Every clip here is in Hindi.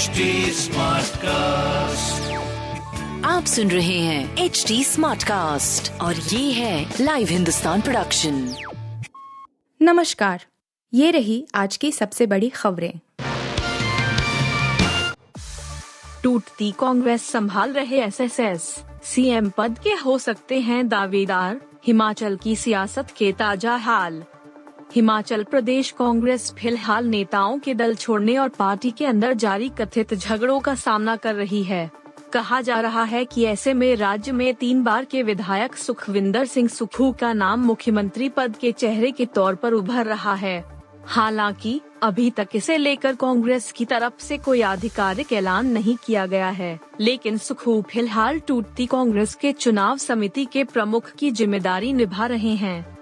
HD कास्ट आप सुन रहे हैं एच डी स्मार्ट कास्ट और ये है लाइव हिंदुस्तान प्रोडक्शन नमस्कार ये रही आज की सबसे बड़ी खबरें। टूटती कांग्रेस संभाल रहे एसएसएस सीएम पद के हो सकते हैं दावेदार। हिमाचल की सियासत के ताज़ा हाल। हिमाचल प्रदेश कांग्रेस फ़िलहाल नेताओं के दल छोड़ने और पार्टी के अंदर जारी कथित झगड़ों का सामना कर रही है। कहा जा रहा है कि ऐसे में राज्य में तीन बार के विधायक सुखविंदर सिंह सुखू का नाम मुख्यमंत्री पद के चेहरे के तौर पर उभर रहा है। हालाँकि, अभी तक इसे लेकर कांग्रेस की तरफ़ से कोई आधिकारिक ऐलान नहीं किया गया है। लेकिन सुखू फ़िलहाल टूटती कांग्रेस के चुनाव समिति के प्रमुख की ज़िम्मेदारी निभा रहे हैं।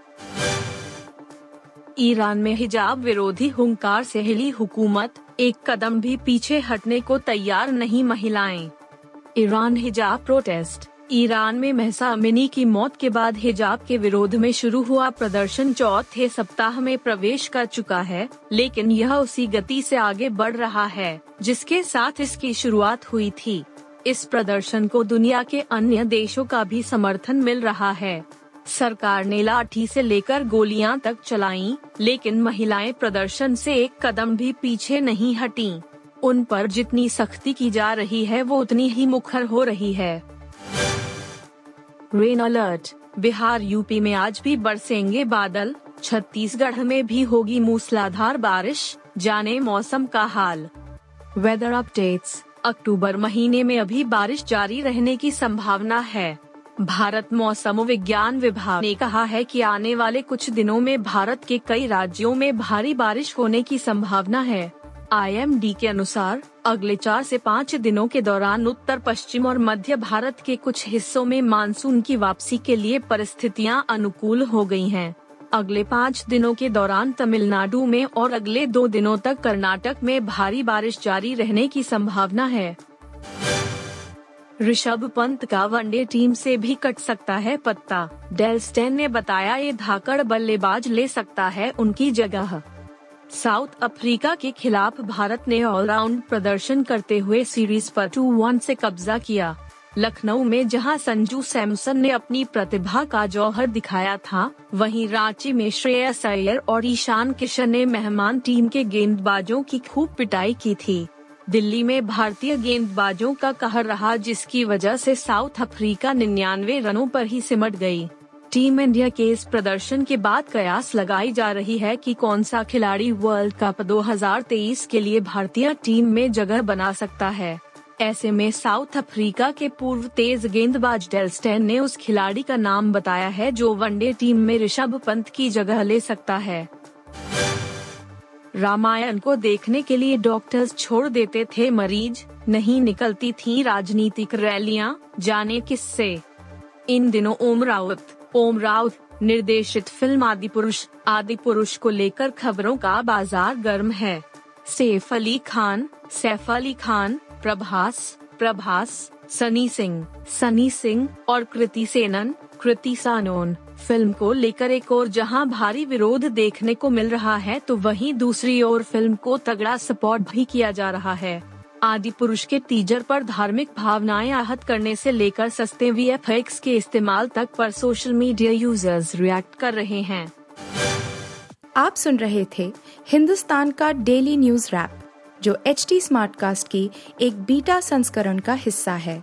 ईरान में हिजाब विरोधी हुंकार से हिली हुकूमत एक कदम भी पीछे हटने को तैयार नहीं महिलाएँ। ईरान हिजाब प्रोटेस्ट। ईरान में महसा अमिनी की मौत के बाद हिजाब के विरोध में शुरू हुआ प्रदर्शन चौथे सप्ताह में प्रवेश कर चुका है, लेकिन यह उसी गति से आगे बढ़ रहा है, जिसके साथ इसकी शुरुआत हुई थी। इस प्रदर्शन को दुनिया के अन्य देशों का भी समर्थन मिल रहा है। सरकार ने लाठी से लेकर गोलियाँ तक चलाईं, लेकिन महिलाएँ प्रदर्शन से एक कदम भी पीछे नहीं हटीं। उन पर जितनी सख्ती की जा रही है वो उतनी ही मुखर हो रही है। रेन अलर्ट बिहार यूपी में आज भी बरसेंगे बादल। छत्तीसगढ़ में भी होगी मूसलाधार बारिश। जाने मौसम का हाल। वेदर अपडेट्स अक्टूबर महीने में अभी बारिश जारी रहने की संभावना है। भारत मौसम विज्ञान विभाग ने कहा है कि आने वाले कुछ दिनों में भारत के कई राज्यों में भारी बारिश होने की संभावना है आईएमडी के अनुसार, अगले चार से पाँच दिनों के दौरान उत्तर, पश्चिम और मध्य भारत के कुछ हिस्सों में मानसून की वापसी के लिए परिस्थितियाँ अनुकूल हो गई हैं। अगले पाँच दिनों के दौरान तमिलनाडु में और अगले दो दिनों तक कर्नाटक में भारी बारिश जारी रहने की संभावना है ऋषभ पंत का वनडे टीम से भी कट सकता है पत्ता। डेल स्टेन ने बताया ये धाकड़ बल्लेबाज ले सकता है उनकी जगह। साउथ अफ्रीका के खिलाफ भारत ने ऑलराउंड प्रदर्शन करते हुए सीरीज़ पर टू वन से कब्जा किया। लखनऊ में जहाँ संजू सैमसन ने अपनी प्रतिभा का जौहर दिखाया था, वहीं रांची में श्रेयस अय्यर और ईशान किशन ने मेहमान टीम के गेंदबाजों की खूब पिटाई की थी। दिल्ली में भारतीय गेंदबाजों का कहर रहा जिसकी वजह से साउथ अफ्रीका निन्यानवे रनों पर ही सिमट गई। टीम इंडिया के इस प्रदर्शन के बाद कयास लगाई जा रही है कि कौन सा खिलाड़ी वर्ल्ड कप 2023 के लिए भारतीय टीम में जगह बना सकता है ऐसे में साउथ अफ्रीका के पूर्व तेज गेंदबाज डेलस्टेन ने उस खिलाड़ी का नाम बताया है जो वनडे टीम में ऋषभ पंत की जगह ले सकता है रामायण को देखने के लिए डॉक्टर्स छोड़ देते थे मरीज़। नहीं निकलती थी राजनीतिक रैलियाँ। जाने किससे? इन दिनों ओम राउत ओम राउत, निर्देशित फ़िल्म आदि पुरुष आदि पुरुष को लेकर खबरों का बाज़ार गर्म है। सैफ अली खान, सैफ अली खान, प्रभास प्रभास, सनी सिंह सनी सिंह और कृति सेनन। कृति सानोन। फ़िल्म को लेकर एक और जहाँ भारी विरोध देखने को मिल रहा है तो वहीं दूसरी ओर फ़िल्म को तगड़ा सपोर्ट भी किया जा रहा है। आदि पुरुष के टीजर पर धार्मिक भावनाएँ आहत करने से लेकर सस्ते वी के इस्तेमाल तक पर सोशल मीडिया यूज़र्स रिएक्ट कर रहे हैं। आप सुन रहे थे हिंदुस्तान का डेली न्यूज़ रैप जो एच टी स्मार्ट कास्ट की एक बीटा संस्करण का हिस्सा है।